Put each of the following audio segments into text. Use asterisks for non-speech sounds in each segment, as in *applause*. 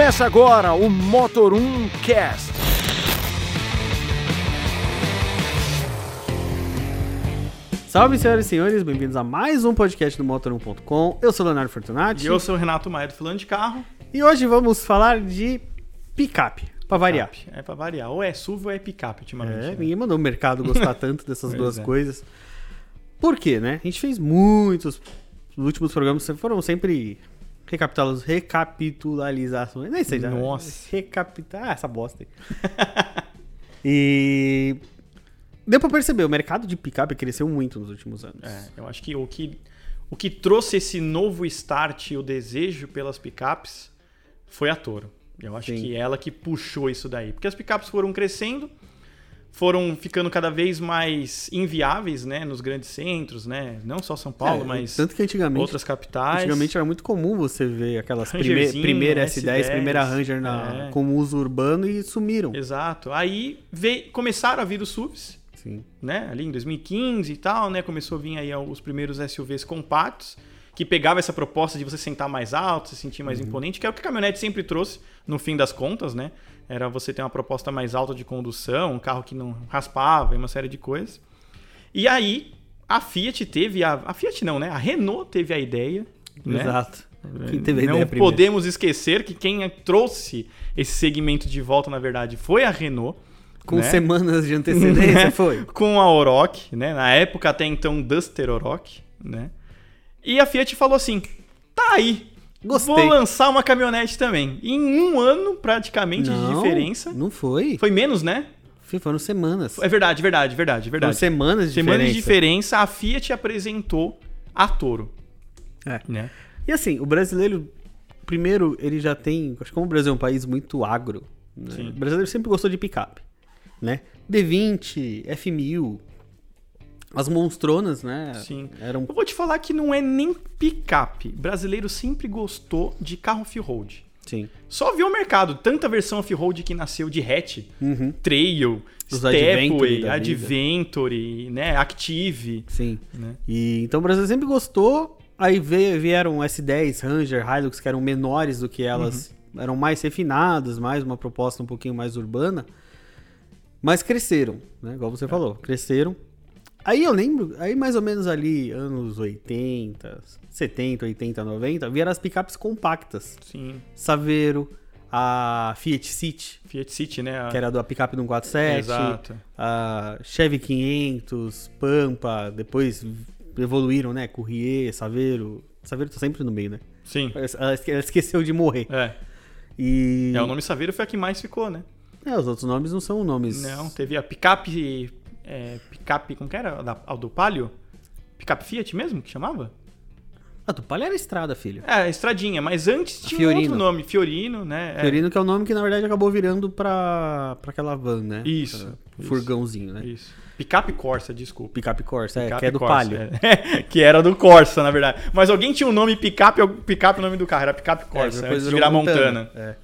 Começa agora o Motor 1 Cast. Salve, senhoras e senhores, bem-vindos a mais um podcast do Motor1.com. Eu sou o Leonardo Fortunati. E eu sou o Renato Maia do Falando de Carro. E hoje vamos falar de picape, pra variar. Picape. É pra variar. Ou é SUV ou é picape ultimamente. É, né? ninguém mandou o mercado gostar *laughs* tanto dessas duas é. coisas. Por quê, né? A gente fez muitos. Os últimos programas foram sempre recapitularizações. Nem sei, já. Nossa. Recapitar. Ah, essa bosta aí. *laughs* e. Deu pra perceber, o mercado de picape cresceu muito nos últimos anos. É, eu acho que o que, o que trouxe esse novo start e o desejo pelas picapes foi a Toro. Eu acho Sim. que ela que puxou isso daí. Porque as picapes foram crescendo, foram ficando cada vez mais inviáveis, né? Nos grandes centros, né? Não só São Paulo, É, mas Tanto que antigamente outras capitais. Antigamente era muito comum você ver aquelas prime Rangerzinho, primeira S10, S10, primeira Ranger na, é. como uso urbano e sumiram. Exato. Aí veio, começaram a vir os SUVs. Sim. né? Ali em 2015 e tal, né? Começou a vir aí os primeiros SUVs compactos, que pegava essa proposta de você sentar mais alto, se sentir mais imponente, que é o que a caminhonete sempre trouxe, no fim das contas, né? Era você ter uma proposta mais alta de condução, um carro que não raspava e uma série de coisas. E aí, a Fiat teve a... A Fiat não, né? A Renault teve a ideia, né? Exato. Quem teve a não ideia primeiro. podemos esquecer que quem trouxe esse segmento de volta, na verdade, foi a Renault. Com né? semanas de antecedência, *laughs* foi. com a Oroch, né? Na época até então Duster Oroch, né? E a Fiat falou assim: "Tá aí. Gostei. Vou lançar uma caminhonete também". Em um ano praticamente de Não, diferença. Não foi. Foi menos, né? Foram semanas. É verdade, verdade, verdade, Foram verdade. semanas de Semana de diferença. diferença, a Fiat apresentou a Toro, É. né? E assim, o brasileiro, primeiro, ele já tem. Acho que como o Brasil é um país muito agro, né? O brasileiro sempre gostou de picape. Né? D20, F1000, as monstronas, né? Sim. Eram Eu vou te falar que não é nem picape. Brasileiro sempre gostou de carro off-road. Sim. Só viu o mercado, tanta versão off-road que nasceu de hatch, Uhum. Trail, Os Adventure Stepway. Adventure, né, Active, Sim. né? E então o Brasil sempre gostou. Aí veio, vieram S10, Ranger, Hilux, que eram menores do que elas, Uhum. eram mais refinadas, mais uma proposta um pouquinho mais urbana. Mas cresceram, né? Igual É. você falou, cresceram. Aí eu lembro, aí mais ou menos ali, anos 80, 70, 80, 90, vieram as picapes compactas. Sim, Saveiro, a Fiat City, Fiat City, né? que era do picape do 147. Exato. a Chevy 500, Pampa, depois evoluíram, né? Courrier, Saveiro. Saveiro tá sempre no meio, né? Sim, ela esqueceu de morrer. é. E. É, o nome Saveiro foi a que mais ficou, né? É, os outros nomes não são nomes. Não, teve a picape, é, picape, como que era? A, da, a do Palio? Picape Fiat mesmo, que chamava? Ah, Tupalha era estrada, filho. É, Estradinha, mas antes tinha um Fiorino. outro nome, Fiorino, né? É, Fiorino que é o nome que na verdade acabou virando pra, pra aquela van, né? Isso, Pra- isso. Furgãozinho, né? Isso. Picape Corsa, desculpa. Picape Corsa, é, Picape que é do Corsa, Palio. é. *laughs* que era do Corsa, na verdade. Mas alguém tinha o nome picape, picape é o nome do carro, era picape Corsa, É, antes de virar Montana. É.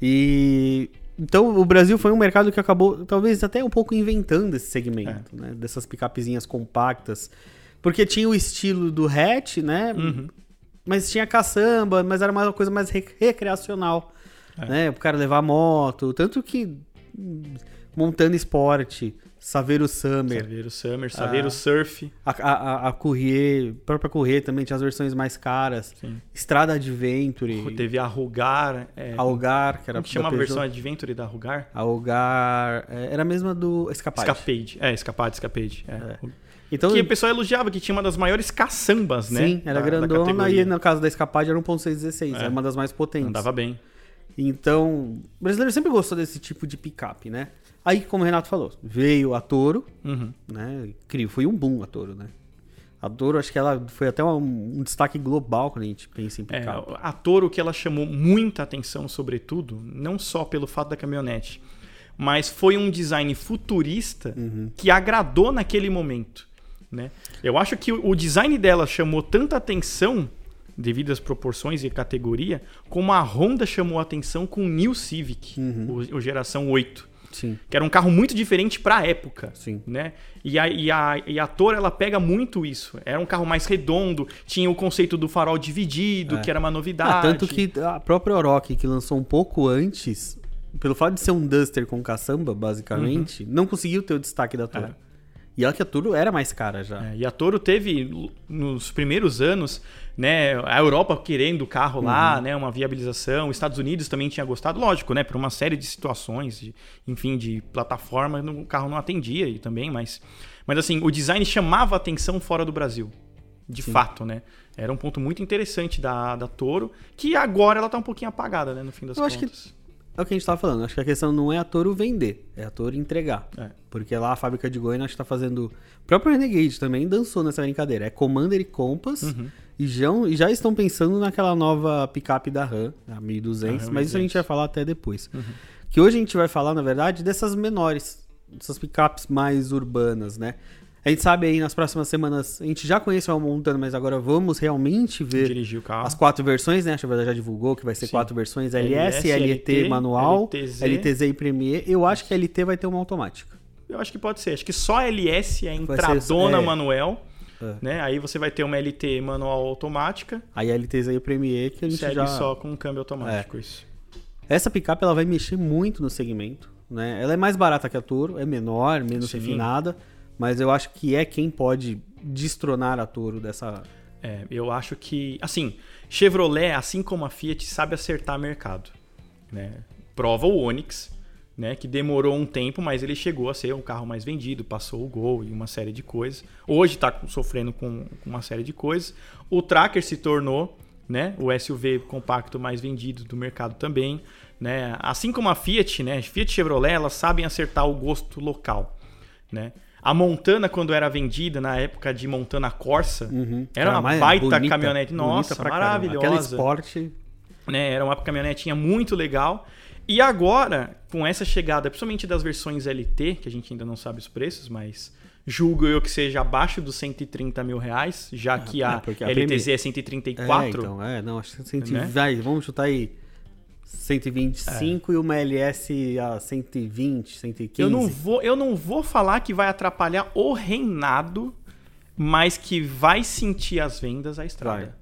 E então o Brasil foi um mercado que acabou talvez até um pouco inventando esse segmento, É. né? Dessas picapezinhas compactas. Porque tinha o estilo do hatch, né? Uhum. Mas tinha caçamba, mas era uma coisa mais re- recreacional, É. né? O cara levar moto, tanto que hum, Montana Sport, Saveiro Summer, Saveiro Summer, Saveiro Ah. Surf. a, a, a- a Courrier, a própria Courrier também tinha as versões mais caras. Sim. Estrada Adventure, Teve a Rugar. É, Algar, que era como que chama a da versão. Adventure da Rugar? Algar, é, era a mesma do Escapade. Escapade. É, Escapade, Escapade. É. Então, Que o pessoal elogiava que tinha uma das maiores caçambas, né? sim, era da- da grandona categoria. e no caso da Escapade era 1.616, É. era uma das mais potentes. Andava bem. Então, o brasileiro sempre gostou desse tipo de picape, né? Aí, como o Renato falou, veio a Toro, Uhum. né? Foi um boom a Toro, né? A Toro, acho que ela foi até um, um destaque global quando a gente pensa em É, picape. a Toro que ela chamou muita atenção, sobretudo, não só pelo fato da caminhonete, mas foi um design futurista Uhum. que agradou naquele momento. Né? Eu acho que o o design dela chamou tanta atenção, devido às proporções e categoria, como a Honda chamou atenção com o New Civic, Uhum. o, o geração 8. Sim, que era um carro muito diferente pra época. sim. Né? E, a, e, a, e a Toro, ela pega muito isso. Era um carro mais redondo, tinha o conceito do farol dividido, É. que era uma novidade. Ah, tanto que a própria Oroch, que lançou um pouco antes, pelo fato de ser um Duster com caçamba, basicamente, não conseguiu ter o destaque da Toro. Uhum. É. E olha que a Toro era mais cara já. É, e a Toro teve, nos primeiros anos, né, a Europa querendo o carro Uhum. lá, né, uma viabilização, os Estados Unidos também tinha gostado, lógico, né, por uma série de situações, de, enfim, de plataforma, no- o carro não atendia e também, mas, mas assim, o design chamava atenção fora do Brasil, de fato, né. Era um ponto muito interessante da, da Toro, que agora ela tá um pouquinho apagada, né, no fim das Eu acho que- contas. É o que a gente tava falando. Acho que a questão não é a Toro vender, é a Toro entregar. É. Porque lá a fábrica de Goiânia acho que tá fazendo. O próprio Renegade também dançou nessa brincadeira. É Commander e Compass. Uhum. E, já, e já estão pensando naquela nova picape da RAM, a 1200. A RAM mas isso a gente 1200. vai falar até depois. Uhum. Que hoje a gente vai falar, na verdade, dessas menores. Dessas picapes mais urbanas, né? A gente sabe aí nas próximas semanas. A gente já conhece o Montana, mas agora vamos realmente ver Dirigir o carro. as quatro versões, né? A Chevrolet já divulgou que vai ser Sim. quatro versões: LS, LS, LT, LT, manual, LTZ. LTZ e Premier. Eu acho que a LT vai ter uma automática. Eu acho que pode ser. Acho que só a LS é ser- entradona é. manuel. É. Né? Aí você vai ter uma LT manual automática. Aí a LTZ e o Premier que a gente Segue já. É. só com câmbio automático. Isso. Essa picape ela vai mexer muito no segmento, né? Ela é mais barata que a Toro, é menor, menos Sim. refinada, mas eu acho que é quem pode destronar a Toro dessa. É, eu acho que. Assim, Chevrolet, assim como a Fiat, sabe acertar mercado. Né? Prova o Onix, né? Que demorou um tempo, mas ele chegou a ser o carro mais vendido, passou o Gol e uma série de coisas. Hoje está sofrendo com, uma série de coisas. O Tracker se tornou né? o SUV compacto mais vendido do mercado também. Né? Assim como a Fiat, né? Fiat e Chevrolet, elas sabem acertar o gosto local. Né? A Montana, quando era vendida na época de Montana Corsa, Uhum. era uma mais baita bonita, caminhonete. Nossa, caramba. maravilhosa. Aquela esporte. né? Era uma caminhonetinha muito legal. E agora, com essa chegada, principalmente das versões LT, que a gente ainda não sabe os preços, mas julgo eu que seja abaixo dos 130 mil reais, já que é, a, porque a LTZ é É, 134. então, é, não, acho que 120, Né? vai, vamos chutar aí 125 e uma LS a 120, 115. eu, não vou, eu não vou falar que vai atrapalhar o reinado, mas que vai sentir as vendas a estrada. Vai.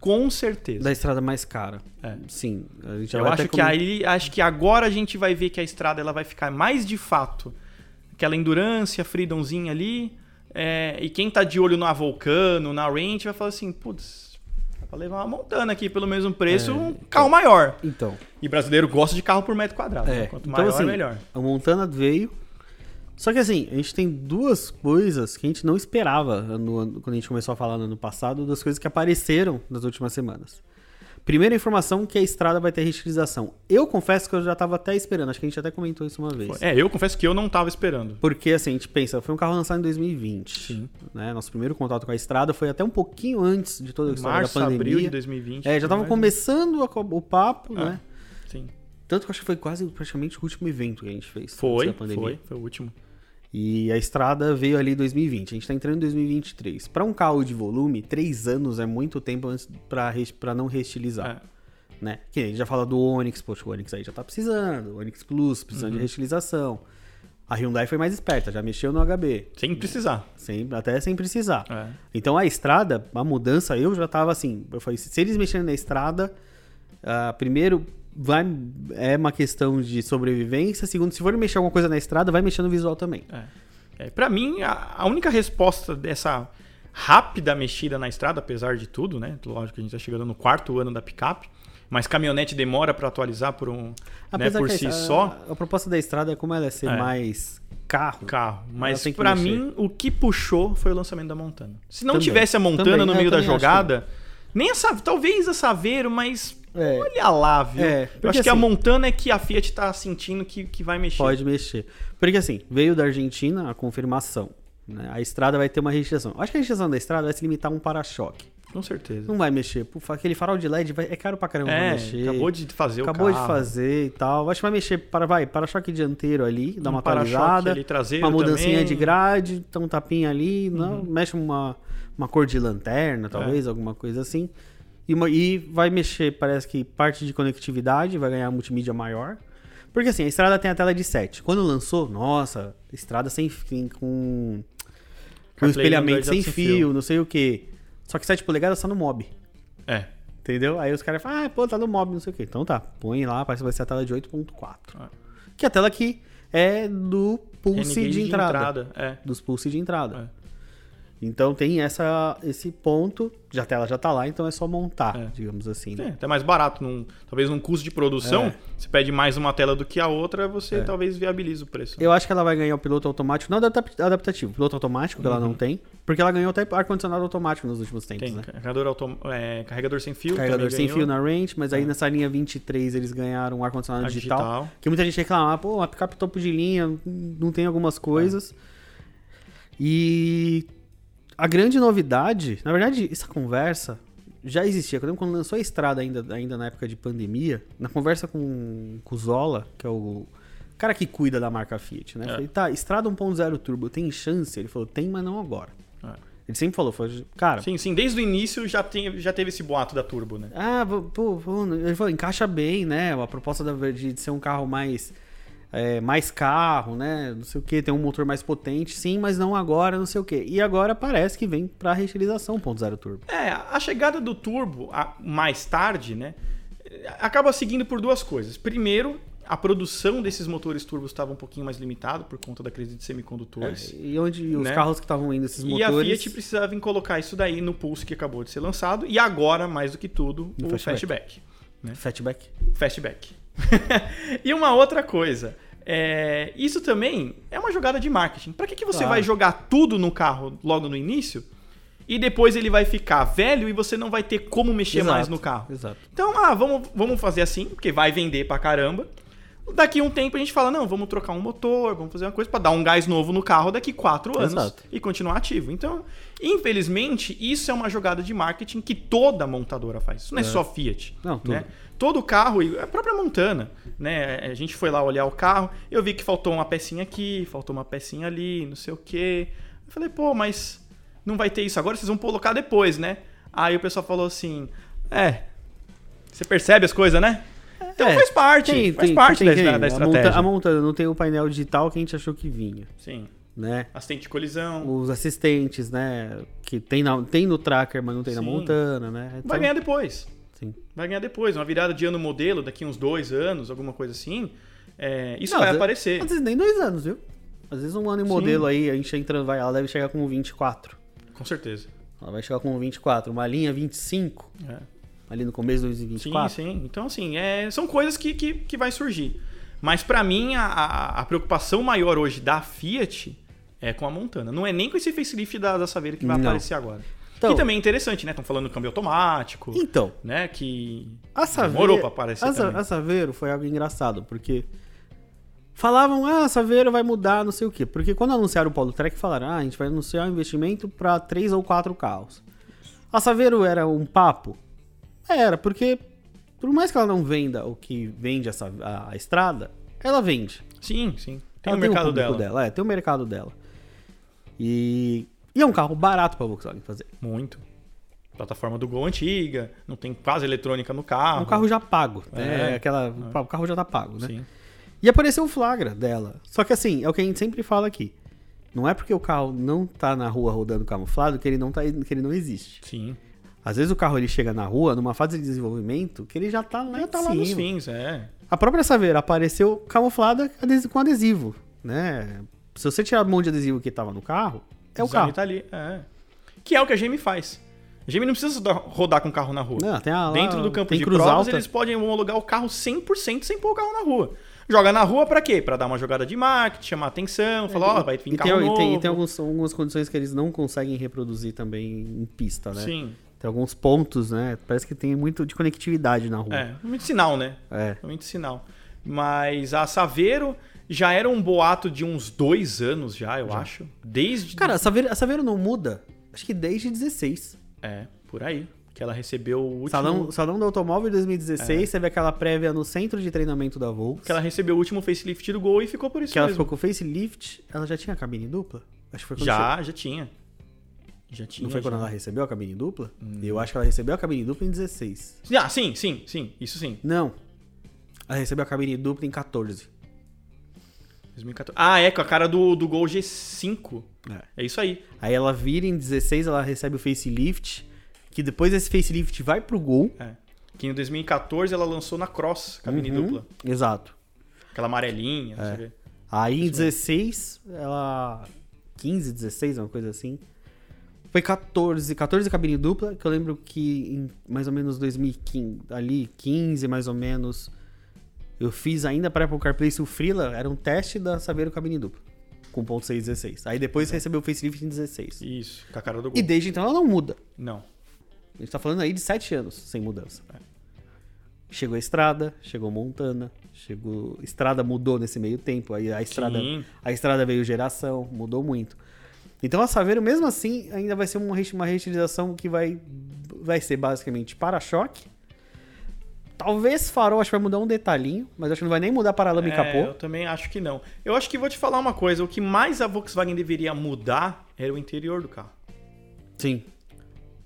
Com certeza. Da estrada mais cara. É. Sim, a gente Eu acho que comen- aí, acho que agora a gente vai ver que a estrada ela vai ficar mais de fato aquela endurance, a freedomzinha ali. é, e quem tá de olho na Vulcano, na Range, vai falar assim, putz, pra levar uma montana aqui pelo mesmo preço, É, um carro maior. Então, E brasileiro gosta de carro por metro quadrado. É, né? Quanto então, maior, assim, melhor. a Montana veio. Só que assim, a gente tem duas coisas que a gente não esperava no quando a gente começou a falar no ano passado, das coisas que apareceram nas últimas semanas. Primeira informação que a estrada vai ter reutilização. Eu confesso que eu já tava até esperando, acho que a gente até comentou isso uma vez. É, eu confesso que eu não tava esperando. Porque assim, a gente pensa, foi um carro lançado em 2020. Sim. Né? Nosso primeiro contato com a estrada foi até um pouquinho antes de toda a história Março, da pandemia. abril de 2020. É, já tava mas- começando a o papo, Ah. né? Sim. Tanto que eu acho que foi quase praticamente o último evento que a gente fez. Foi, foi, foi o último. E a estrada veio ali em 2020. A gente tá entrando em 2023. Para um carro de volume, três anos é muito tempo pra não reestilizar. É. Né? Que a gente já fala do Onix, poxa, o Onix aí já tá precisando. O Onix Plus precisando Uhum. de reestilização. A Hyundai foi mais esperta, já mexeu no HB. Sem precisar. Sem, até sem precisar. É. Então a estrada, a mudança, eu já tava assim. Eu falei, se eles mexerem na estrada, ah, primeiro vai, é uma questão de sobrevivência. Segundo, se for mexer alguma coisa na estrada, vai mexer no visual também. É, para mim, a, a única resposta dessa rápida mexida na estrada, apesar de tudo, né? Lógico que a gente tá chegando no quarto ano da picape, mas caminhonete demora para atualizar por um, né, Apesar por que a si estra- só A, proposta da estrada é como ela é ser É. mais carro. carro. Mas para mim, o que puxou foi o lançamento da Montana. Se não Também. tivesse a Montana Também, no eu meio da jogada, nem a talvez a Saveiro, mas É. olha lá, viu? É, Eu acho que a assim- Montana é que a Fiat tá sentindo que, que vai mexer. Pode mexer. Porque assim, veio da Argentina a confirmação. né? A estrada vai ter uma registração. Acho que a registração da estrada vai se limitar a um para-choque. Com certeza. Não vai mexer. Pô, aquele farol de LED vai- é caro pra caramba é, mexer. acabou de fazer o Acabou de carro. fazer e tal. Acho que vai mexer para vai, para-choque dianteiro ali, dá Um uma atualizada. ali traseiro Uma mudancinha também. de grade, então um tapinha ali, não, mexe uma, uma cor de É. lanterna, talvez, alguma coisa assim. E, uma- e vai mexer, parece que parte de conectividade, vai ganhar multimídia maior. Porque assim, a estrada tem a tela de 7. Quando lançou, nossa, estrada sem fim, com. Com espelhamento sem fio, fio. não sei o que. Só que 7 polegadas só no mob. É. Entendeu? Aí os caras falam, ah, pô, tá no mob, não sei o que. Então tá, põe lá, parece que vai ser a tela de 8.4. Ah. Que é a tela que é do pulse N-Gage de entrada. É. Dos pulse de entrada. É. Então tem essa, esse ponto, já a tela já tá lá, então é só montar, É. digamos assim. É, Né? até mais barato. Num, talvez num custo de produção, É. você pede mais uma tela do que a outra, você talvez viabiliza o preço. Eu acho que ela vai ganhar o piloto automático, não adap- adaptativo, piloto automático, que ela não tem, porque ela ganhou até ar-condicionado automático nos últimos tempos, Tem né? carregador, autom- é, carregador sem fio. Carregador sem ganhou. fio na range, mas aí nessa linha 23 eles ganharam um ar-condicionado A digital, digital. Que muita gente reclama, ah, pô, uma picape topo de linha, não tem algumas coisas. E a grande novidade, na verdade, essa conversa já existia. Eu lembro quando lançou a estrada ainda, ainda na época de pandemia, na conversa com, com o Zola, que é o cara que cuida da marca Fiat, né? É. Falei, tá, estrada 1.0 turbo, tem chance? Ele falou, tem, mas não agora. É. Ele sempre falou, falou cara, Sim, sim, desde o início já, tem, já teve esse boato da Turbo, né? ah, pô, pô, ele falou, encaixa bem, né? A proposta da Verdi de ser um carro mais é, mais carro, né? Não sei o que, tem um motor mais potente, sim, mas não agora, não sei o que. E agora parece que vem pra reutilização 1.0 turbo. É, a chegada do Turbo a- mais tarde, né? Acaba seguindo por duas coisas. Primeiro, a produção desses motores turbos estava um pouquinho mais limitado por conta da crise de semicondutores. E onde os Né? carros que estavam indo esses E a motores Fiat precisava em colocar isso daí no Pulse que acabou de ser lançado. E agora, mais do que tudo, No o Fastback. Fastback. Fatback. Fastback. *laughs* e uma outra coisa. é, isso também é uma jogada de marketing. Para que, que você Claro. vai jogar tudo no carro logo no início e depois ele vai ficar velho e você não vai ter como mexer Exato, mais no carro? Exato. Então, ah, vamos, vamos fazer assim, porque vai vender pra caramba. Daqui um tempo a gente fala, não, vamos trocar um motor, vamos fazer uma coisa pra dar um gás novo no carro daqui quatro anos Exato. e continuar ativo. Então, infelizmente, isso é uma jogada de marketing que toda montadora faz. Isso não é, só Fiat. Não, tudo. né? Todo carro, e a própria Montana, né? A gente foi lá olhar o carro, eu vi que faltou uma pecinha aqui, faltou uma pecinha ali, não sei o quê. Eu falei, pô, mas não vai ter isso agora, vocês vão colocar depois, né? Aí o pessoal falou assim: é, você percebe as coisas, né? Então É, faz parte, Tem, faz tem, parte tem, da, tem. da A estratégia. monta- A Montana não tem o painel digital que a gente achou que vinha, Sim. né? Assistente de colisão. Os assistentes, né? Que tem, na, tem no Tracker, mas não tem na Sim. Montana, né? Vai Então- ganhar depois. Sim. Vai ganhar depois. Uma virada de ano modelo, daqui uns dois anos, alguma coisa assim. é, isso Não, vai às- aparecer. Às vezes nem dois anos, viu? Às vezes um ano em Sim. modelo aí, a gente entrando, vai, ela deve chegar com 24. Com certeza. Ela vai chegar com 24. Uma linha 25, É. ali no começo de Sim, 2024. sim. Então, assim, é, são coisas que, que, que vai surgir. Mas pra mim, a, a, a preocupação maior hoje da Fiat é com a Montana. Não é nem com esse facelift da, da Saveiro que vai Não. aparecer agora. Então- que também é interessante, né? Estão falando do câmbio automático, Então, né? Que a Saveiro, demorou pra aparecer a, também. a Saveiro foi algo engraçado, porque falavam, ah, a Saveiro vai mudar, não sei o quê. Porque quando anunciaram o Polo Trek, falaram, ah, a gente vai anunciar um investimento para três ou quatro carros. A Saveiro era um papo? Era, porque por mais que ela não venda o que vende essa, a, a estrada, ela vende. Sim, sim. Tem Ela o mercado público dela. É, tem o mercado dela. E, e é um carro barato pra Volkswagen fazer. Muito. Plataforma do Gol antiga, não tem quase eletrônica no É carro. um carro já pago. né? É. Aquela, O carro já tá pago, né? Sim. E apareceu o flagra dela. Só que assim, é o que a gente sempre fala aqui. Não é porque o carro não tá na rua rodando camuflado que ele não, tá, que ele não existe. Sim. Às vezes o carro ele chega na rua, numa fase de desenvolvimento, que ele já tá lá Já em tá cima. lá nos fins, é. A própria Saveira apareceu camuflada com adesivo, né? Se você tirar a mão de adesivo que tava no carro, é o design carro. Tá ali, é. Que é o que a GM faz. A GM não precisa rodar- com o carro na rua. Não, tem a, Dentro do campo de provas, alta. eles podem homologar o carro 100% sem pôr o carro na rua. Joga na rua pra quê? Pra dar uma jogada de marketing, chamar atenção, falar, ó, vai vir É, e carro tem, e novo. tem, e tem alguns- algumas condições que eles não conseguem reproduzir também em pista, né? Sim. Tem alguns pontos, né? Parece que tem muito de conectividade na rua. É, muito sinal, né? É. Muito sinal. Mas a Saveiro já era um boato de uns dois anos já, eu acho. Desde... Cara, a Saveiro, a Saveiro não muda, acho que desde 16. É, por aí. Que ela recebeu o último... Salão, Salão do Automóvel 2016, É. vê aquela prévia no centro de treinamento da Volks. Que ela recebeu o último facelift do Gol e ficou por isso que ela mesmo. ficou com o facelift, ela já tinha cabine dupla? Acho que foi quando Já, já tinha. Já tinha. Não foi quando já. Hum. ela recebeu a cabine dupla? Eu acho que ela recebeu a cabine dupla em 16. Ah, sim, sim, sim. Isso sim. Não. Ela recebeu a cabine dupla em 14. 2014. Ah, é, com a cara do, do Gol G5. É. É isso aí. Aí ela vira em 16, ela recebe o facelift, que depois esse facelift vai pro Gol. É. Que em 2014 ela lançou na Cross, cabine Uhum, dupla. Exato. Aquela amarelinha, não sei o quê. Aí em 16, ela. 15, 16, uma coisa assim. Foi 14, 14 cabine dupla, que eu lembro que em mais ou menos 2015, ali, 15 mais ou menos, eu fiz ainda para Apple CarPlay o Freela era um teste da Saveiro cabine dupla, com ponto 616. Aí depois recebeu o facelift em 16. Isso, com a cara do Gol. E desde então ela não muda. Não. A gente tá falando aí de 7 anos sem mudança. Chegou a Estrada, chegou Montana, chegou. Estrada mudou nesse meio tempo. Aí a Estrada, Sim. a Estrada veio geração, mudou muito. Então a Saveiro, mesmo assim, ainda vai ser uma, uma reutilização que vai, vai ser basicamente para-choque. Talvez farol, acho que vai mudar um detalhinho, mas acho que não vai nem mudar paralama e É, capô. eu também acho que não. Eu acho que vou te falar uma coisa. O que mais a Volkswagen deveria mudar era o interior do carro. Sim.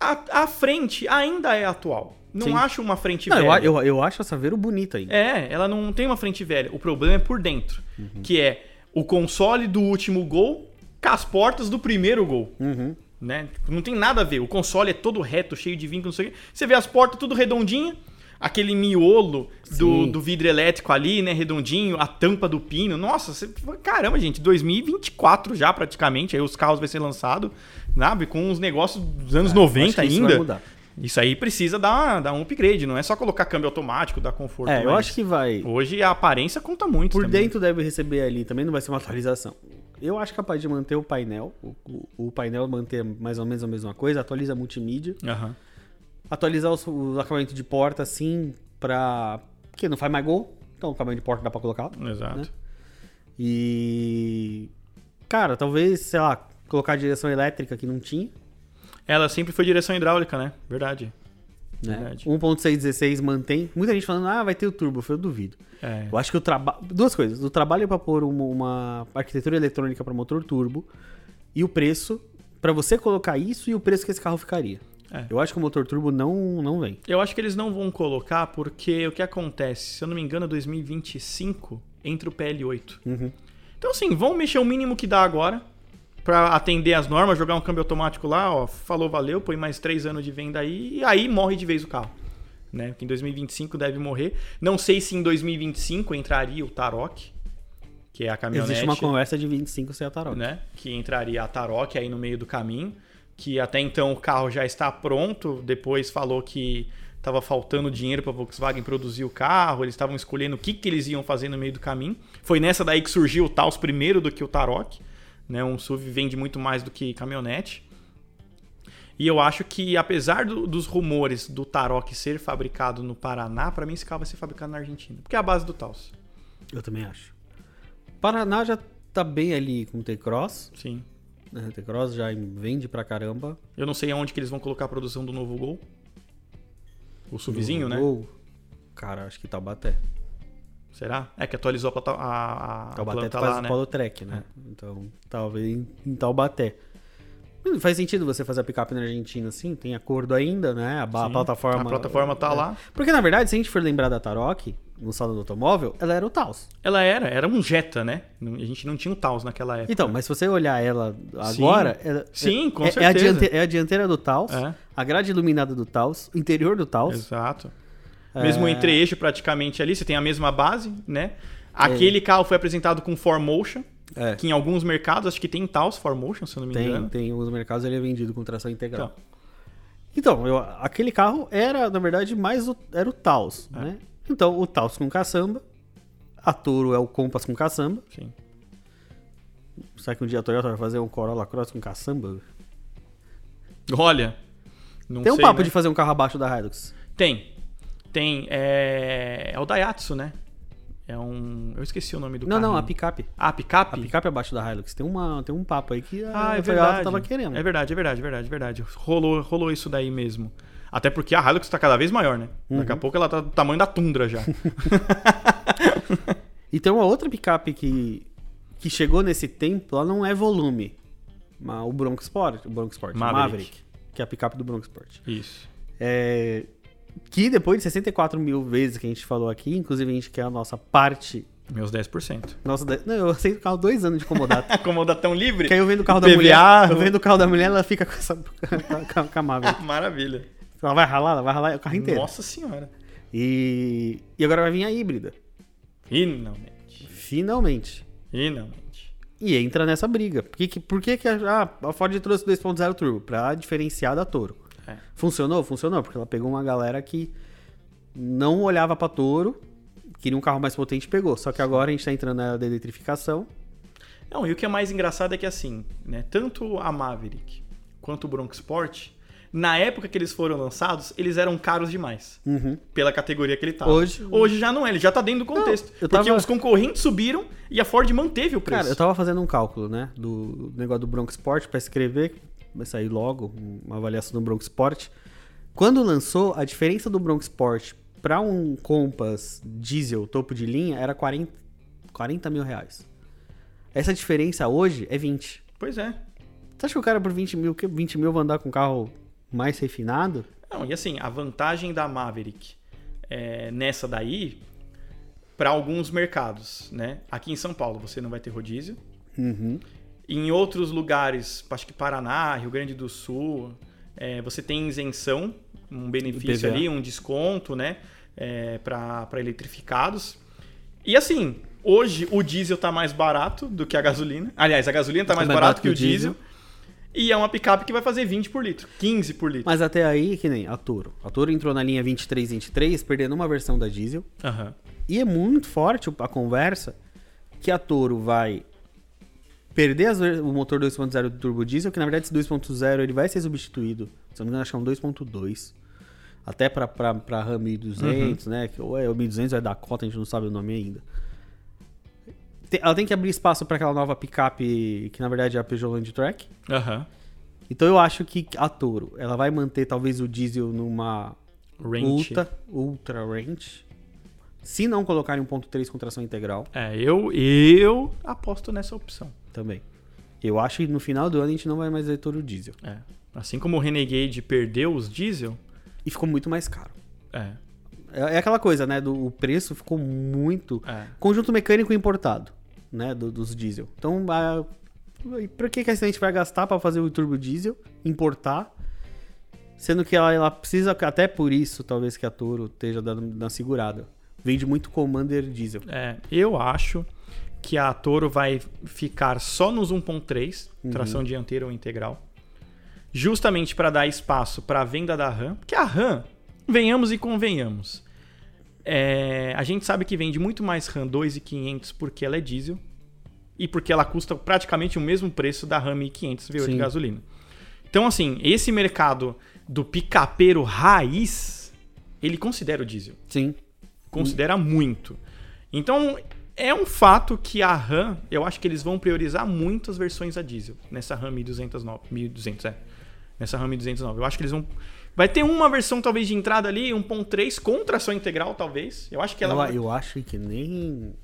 A, a frente ainda é atual. Não Sim. acho uma frente Não, eu, velha. a- eu, eu acho a Saveiro bonita ainda. É, ela não tem uma frente velha. O problema é por dentro. Uhum. Que é o console do último gol com as portas do primeiro gol. Uhum. Né? Tipo, Não tem nada a ver. O console é todo reto, cheio de vinco, não sei o quê. Você vê as portas tudo redondinha. Aquele miolo do, Sim. do vidro elétrico ali, né? Redondinho, a tampa do pino. Nossa, você... caramba, gente, 2024 já praticamente. Aí os carros vai ser lançado, sabe? Com uns negócios dos anos É, Acho 90 que isso ainda. vai mudar. Isso aí precisa dar, dar um upgrade, não é só colocar câmbio automático, dar conforto. É, eu acho que vai. Hoje a aparência conta muito. Por também. dentro deve receber ali, também não vai ser uma atualização. Eu acho capaz de manter o painel, o, o- o painel manter mais ou menos a mesma coisa, atualiza a multimídia, Aham. atualizar os, o acabamento de porta assim pra. Porque não faz mais gol, então o acabamento de porta dá pra colocar. Exato. Né? E. Cara, talvez, sei lá, colocar a direção elétrica que não tinha. Ela sempre foi direção hidráulica, né? Verdade. Né? Verdade. 1.616 mantém. Muita gente falando, ah, vai ter o turbo. Eu duvido. É. Eu acho que o trabalho. Duas coisas. O trabalho para pôr uma, uma arquitetura eletrônica para motor turbo e o preço para você colocar isso e o preço que esse carro ficaria. É. Eu acho que o motor turbo não, não vem. Eu acho que eles não vão colocar porque o que acontece, se eu não me engano, 2025 entra o PL8. Uhum. Então, assim, vão mexer o mínimo que dá agora pra atender as normas, jogar um câmbio automático lá, ó, falou, valeu, põe mais três anos de venda aí e aí morre de vez o carro. Né? Que em 2025 deve morrer. Não sei se em 2025 entraria o Tarok, que é a caminhonete. Existe uma conversa de 25 sem a Tarok. né? Que entraria a Tarok aí no meio do caminho. Que até então o carro já está pronto. Depois falou que estava faltando dinheiro para a Volkswagen produzir o carro. Eles estavam escolhendo o que, que eles iam fazer no meio do caminho. Foi nessa daí que surgiu o Taos primeiro do que o Tarok. Né? Um SUV vende muito mais do que caminhonete. E eu acho que, apesar do- dos rumores do Tarok ser fabricado no Paraná, para mim esse carro vai ser fabricado na Argentina. Porque é a base do Taos. Eu também acho. Paraná já tá bem ali com o T-Cross. Sim. Né? O T-Cross já vende pra caramba. Eu não sei aonde que eles vão colocar a produção do novo Gol. O SUVzinho, né? Gol. Cara, acho que Taubaté. Será? É que atualizou a, a, a Taubaté planta faz lá, né? Polo Trek, né? Então, talvez em Taubaté. Hum, Faz sentido você fazer a picape na Argentina, assim, tem acordo ainda, né? A, Sim, plataforma. A plataforma tá é. lá. Porque, na verdade, se a gente for lembrar da Tarok, no salão do automóvel, ela era o Taos. Ela era, era um Jetta, né? A gente não tinha o Taos naquela época. Então, mas se você olhar ela Sim. agora, ela- Sim, com é, é a certeza. diante- é a dianteira do Taos, É. a grade iluminada do Taos, o interior do Taos. Exato. Mesmo É. entre-eixo praticamente ali, você tem a mesma base, né? É. Aquele carro foi apresentado com 4Motion, É. que em alguns mercados, acho que tem Taos 4Motion, se eu não me Tem, engano. tem os mercados ele é vendido com tração integral. Então, Então, eu- aquele carro era, na verdade, mais o, era o Taos, É. né? Então, o Taos com caçamba, a Toro é o Compass com caçamba. sim. Será que um dia a Toyota vai fazer um Corolla Cross com caçamba? Olha, não Tem um sei, papo né? de fazer um carro abaixo da Hilux. Tem. Tem. É... é o Daihatsu, né? É um... Eu esqueci o nome do Não, carro. não, a picape. Ah, picape? A picape abaixo da Hilux. Tem, uma, tem um papo aí que a, Ah, é a verdade. tava querendo. É verdade, é verdade, é verdade, é verdade. Rolou, rolou isso daí mesmo. Até porque a Hilux tá cada vez maior, né? Daqui a Uhum. pouco ela tá do tamanho da Tundra já. *laughs* E tem uma outra picape que, que chegou nesse tempo, ela não é volume. Mas o Bronco Sport, o Bronco Sport, Maverick. Maverick. que é a picape do Bronco Sport. Isso. É, Que depois de 64 mil vezes que a gente falou aqui, inclusive a gente quer a nossa parte. Meus 10%. Nossa, não, eu aceito o carro dois anos de *laughs* comodato. Acomodatão livre? que aí eu vendo o carro da PVA, mulher. Eu vendo o carro da mulher, ela fica com essa. *laughs* Maverick. *laughs* Maravilha. Ela vai ralar, ela vai ralar o carro inteiro. Nossa senhora. E, e agora vai vir a híbrida. Finalmente. Finalmente. Finalmente. E entra nessa briga. Por que, que- por que, que a, ah, a Ford trouxe 2.0 Turbo? Pra diferenciar da Toro. É. Funcionou? Funcionou, porque ela pegou uma galera que não olhava pra Toro, queria um carro mais potente e pegou. Só que agora a gente tá entrando na era da eletrificação. Não, e o que é mais engraçado é que assim, né, tanto a Maverick quanto o Bronco Sport, na época que eles foram lançados, eles eram caros demais. Pela categoria que ele tava. Hoje- Hoje já não é, ele já tá dentro do contexto. Porque tava- os concorrentes subiram e a Ford manteve o preço. Cara, eu tava fazendo um cálculo, né? Do negócio do Bronco Sport pra escrever. Vai sair logo uma avaliação do Bronco Sport. Quando lançou, a diferença do Bronco Sport pra um Compass diesel topo de linha era 40, 40 mil reais. Essa diferença hoje é 20. Pois é. Você acha que o cara por 20 mil, que 20 mil vai andar com um carro mais refinado? Não, e assim, a vantagem da Maverick é, nessa daí, para alguns mercados, né? Aqui em São Paulo você não vai ter rodízio. Uhum. Em outros lugares, acho que Paraná, Rio Grande do Sul, é, você tem isenção, um benefício ali, um desconto, né? para eletrificados. E assim, hoje o diesel tá mais barato do que a gasolina. Aliás, a gasolina tá mais barato que o diesel. E é uma picape que vai fazer 20 por litro, 15 por litro. Mas até aí, que nem a Toro. A Toro entrou na linha 2323, perdendo uma versão da diesel. Aham. E é muito forte a conversa que a Toro vai perder as o motor 2.0 do turbo diesel, que na verdade esse 2.0 ele vai ser substituído, se não me engano acho que é um 2.2. Até pra, pra, pra RAM 1200, né? Que ou é o 1200 ou é Dakota, a gente não sabe o nome ainda. Te- Ela tem que abrir espaço para aquela nova picape, que na verdade é a Peugeot Landtrack. Aham. Então eu acho que a Toro, ela vai manter talvez o diesel numa Range. ultra, ultra range. Se não colocarem 1.3 com tração integral É, eu, eu aposto nessa opção. Também. Eu acho que no final do ano a gente não vai mais ver Toro diesel. É. Assim como o Renegade perdeu os diesel, E ficou muito mais caro. é. É, é aquela coisa, né? Do, o preço ficou muito. É. Conjunto mecânico importado, né? do- dos diesel. Então, a, e pra que, que a gente vai gastar para fazer o turbo diesel? Importar. Sendo que ela, ela precisa, até por isso, talvez que a Toro esteja dando na segurada. Vende muito Commander diesel. É, eu acho que a Toro vai ficar só nos 1.3, tração dianteira ou integral, justamente para dar espaço para a venda da RAM, porque a RAM, venhamos e convenhamos, é, a gente sabe que vende muito mais RAM 2.500 porque ela é diesel e porque ela custa praticamente o mesmo preço da RAM 1500 V8 Sim. gasolina. Então, assim, esse mercado do picapeiro raiz, ele considera o diesel Sim. considera muito. Então, é um fato que a RAM, eu acho que eles vão priorizar muito as versões a diesel nessa RAM 1209, 1200, é. Nessa RAM 1209. Eu acho que eles vão vai ter uma versão talvez de entrada ali, 1.3 com tração integral talvez. Eu acho que ela Eu, vai... eu acho que nem.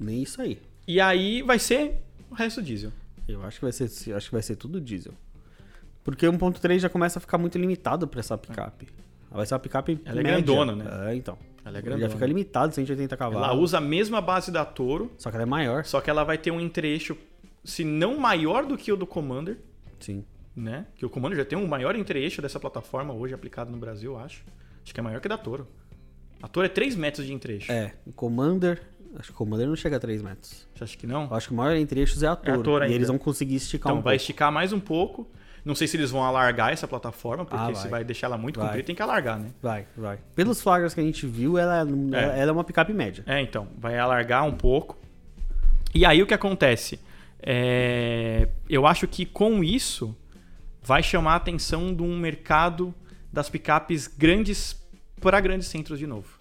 Nem isso aí. E aí vai ser o resto diesel. Eu acho que vai ser, acho que vai ser tudo diesel. Porque 1.3 já começa a ficar muito limitado pra essa picape. Vai ser uma picape Ela é média. grandona, né? É, então. Ela é Já grandona. fica limitado, 180 cavalos. Ela usa a mesma base da Toro, Só que ela é maior. só que ela vai ter um entre-eixo se não maior do que o do Commander, Sim. né? Que o Commander já tem um maior entre-eixo dessa plataforma hoje aplicado no Brasil, acho. Acho que é maior que da Toro. A Toro é 3 metros de entre-eixo. É, o Commander. Acho que o Commander não chega a 3 metros. Você acha que não? Eu acho que o maior entre eixos é a Toro. Toro e ainda. eles vão conseguir esticar Então um vai pouco. esticar mais um pouco. Não sei se eles vão alargar essa plataforma, porque Ah, vai. se vai deixar ela muito Vai. comprida, tem que alargar, né? Vai, vai. Pelos flagras que a gente viu, ela, ela, ela é uma picape média. É, então, vai alargar um pouco. E aí o que acontece? É, eu acho que com isso vai chamar a atenção de um mercado das picapes grandes para grandes centros de novo.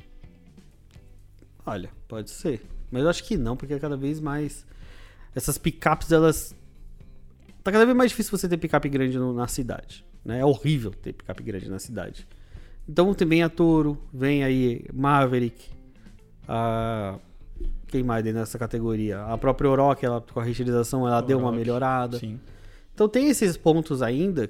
Olha, pode ser. Mas eu acho que não, porque é cada vez mais. Essas picapes, elas. Tá cada vez mais difícil você ter picape grande no- na cidade. Né? É horrível ter picape grande na cidade. Então vem a Toro, vem aí Maverick, a. Quem mais tem nessa categoria? A própria Oroch, ela, com a reutilização, ela deu uma Oroch, melhorada. Sim. Então tem esses pontos ainda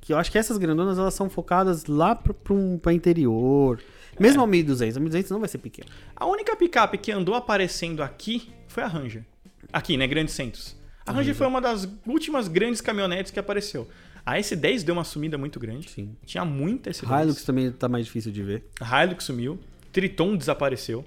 que eu acho que essas grandonas elas são focadas lá pro, um, pra interior. Mesmo É. a 1200, a 1200 não vai ser pequeno. A única picape que andou aparecendo aqui foi a Ranger. Aqui, né? Grandes centros. A Ranger foi uma das últimas grandes caminhonetes que apareceu. A S10 deu uma sumida muito grande. Sim. Tinha muita S10. Hilux também tá mais difícil de ver. A Hilux sumiu. Triton desapareceu.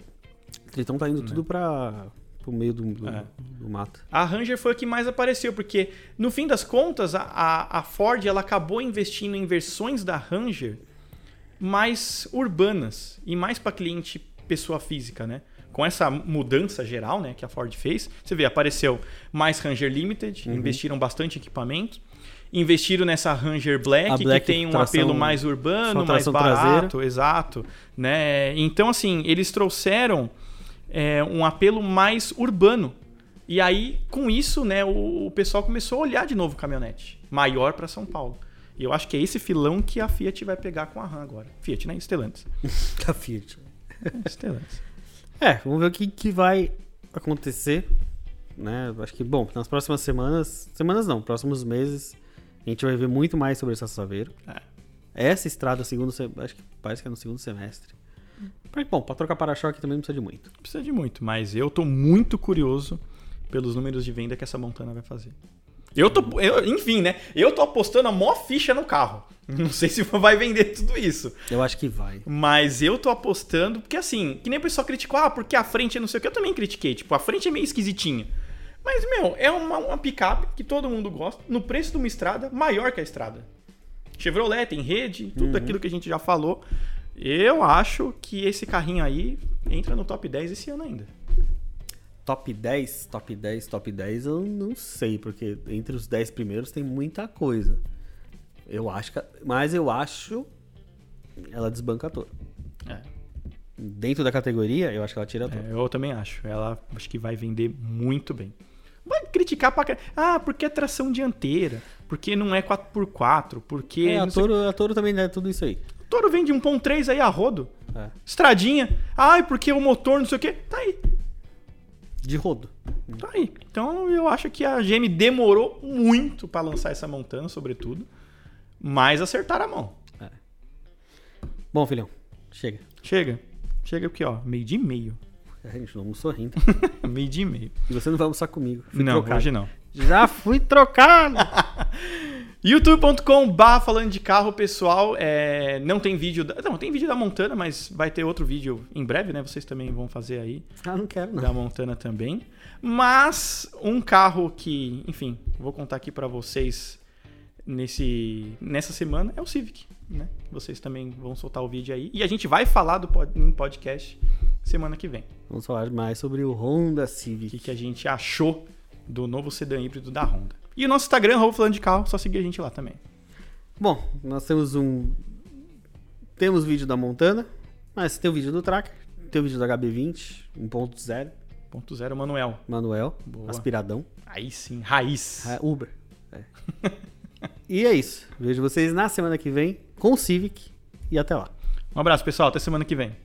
Triton tá indo tudo pra, pro meio do, do, É. do mato. A Ranger foi a que mais apareceu, porque no fim das contas, a, a, a Ford ela acabou investindo em versões da Ranger mais urbanas e mais para cliente pessoa física, né? Com essa mudança geral, né, que a Ford fez, você vê, apareceu mais Ranger Limited, Uhum. investiram bastante em equipamento, investiram nessa Ranger Black, A Black que tem um tração- apelo mais urbano, mais barato, exato, né? Então assim, eles trouxeram é, um apelo mais urbano. E aí, com isso, né, o, o pessoal começou a olhar de novo caminhonete maior para São Paulo. E eu acho que é esse filão que a Fiat vai pegar com a RAM agora. Fiat, né? Stellantis. *laughs* Da Fiat. Stellantis. É, vamos ver o que, que vai acontecer. Né? Acho que, bom, nas próximas semanas. Semanas não, próximos meses, a gente vai ver muito mais sobre essa Saveiro. É. Essa estrada, segundo se- acho que parece que é no segundo semestre. Mas, bom, pra trocar para-choque também não precisa de muito. Precisa de muito, mas eu tô muito curioso pelos números de venda que essa Montana vai fazer. Eu tô, eu- enfim, né? Eu tô apostando a maior ficha no carro. *laughs* Não sei se vai vender tudo isso. Eu acho que vai. Mas eu tô apostando, porque assim, que nem o pessoal criticou, ah, porque a frente é não sei o que, eu também critiquei. Tipo, a frente é meio esquisitinha. Mas, meu, é uma, uma picape que todo mundo gosta, no preço de uma estrada maior que a estrada. Chevrolet tem rede, tudo aquilo que a gente já falou. Eu acho que esse carrinho aí entra no top 10 esse ano ainda. Top 10, top 10, top 10, eu não sei, porque entre os 10 primeiros tem muita coisa. Eu acho que. Mas eu acho. Ela desbanca toda. É, Dentro da categoria, eu acho que ela tira toda. é, eu também acho. Ela acho que vai vender muito bem. Vai criticar pra. Ah, porque é tração dianteira. Porque não é 4x4. Porque. É, a não sei Toro, a Toro também é tudo isso aí. O Toro vende 1.3 aí a rodo. É. Estradinha. Ai, porque o motor não sei o quê. Tá aí. De rodo. Tá aí. Então eu acho que a GM demorou muito pra lançar essa Montana, sobretudo. Mas acertaram a mão. Bom, filhão, chega. Chega. Chega aqui, ó. Meio de meio. A gente não almoçou ainda. *laughs* meio de meio. E você não vai almoçar comigo. Fui não, trocado. hoje não. Já fui trocado! *laughs* youtube.com barra falando de carro, pessoal. É, não tem vídeo. Da, não, tem vídeo da Montana, mas vai ter outro vídeo em breve, né? Vocês também vão fazer aí. ah, não quero, não. da Montana também. Mas um carro que, enfim, vou contar aqui pra vocês nesse nessa semana é o Civic, né? Vocês também vão soltar o vídeo aí e a gente vai falar do pod, em podcast semana que vem. Vamos falar mais sobre o Honda O Civic. que, que a gente achou do novo sedã híbrido da Honda. E o nosso Instagram, arroba falando de carro, só seguir a gente lá também. Bom, nós temos um. Temos vídeo da Montana, mas tem o vídeo do Tracker, tem o vídeo da HB20, 1.0, Ponto zero, Manuel. manuel, Boa. aspiradão, Aí sim, raiz. ah, Uber. É. e é isso. Vejo vocês na semana que vem com o Civic e até lá. Um abraço, pessoal. Até semana que vem.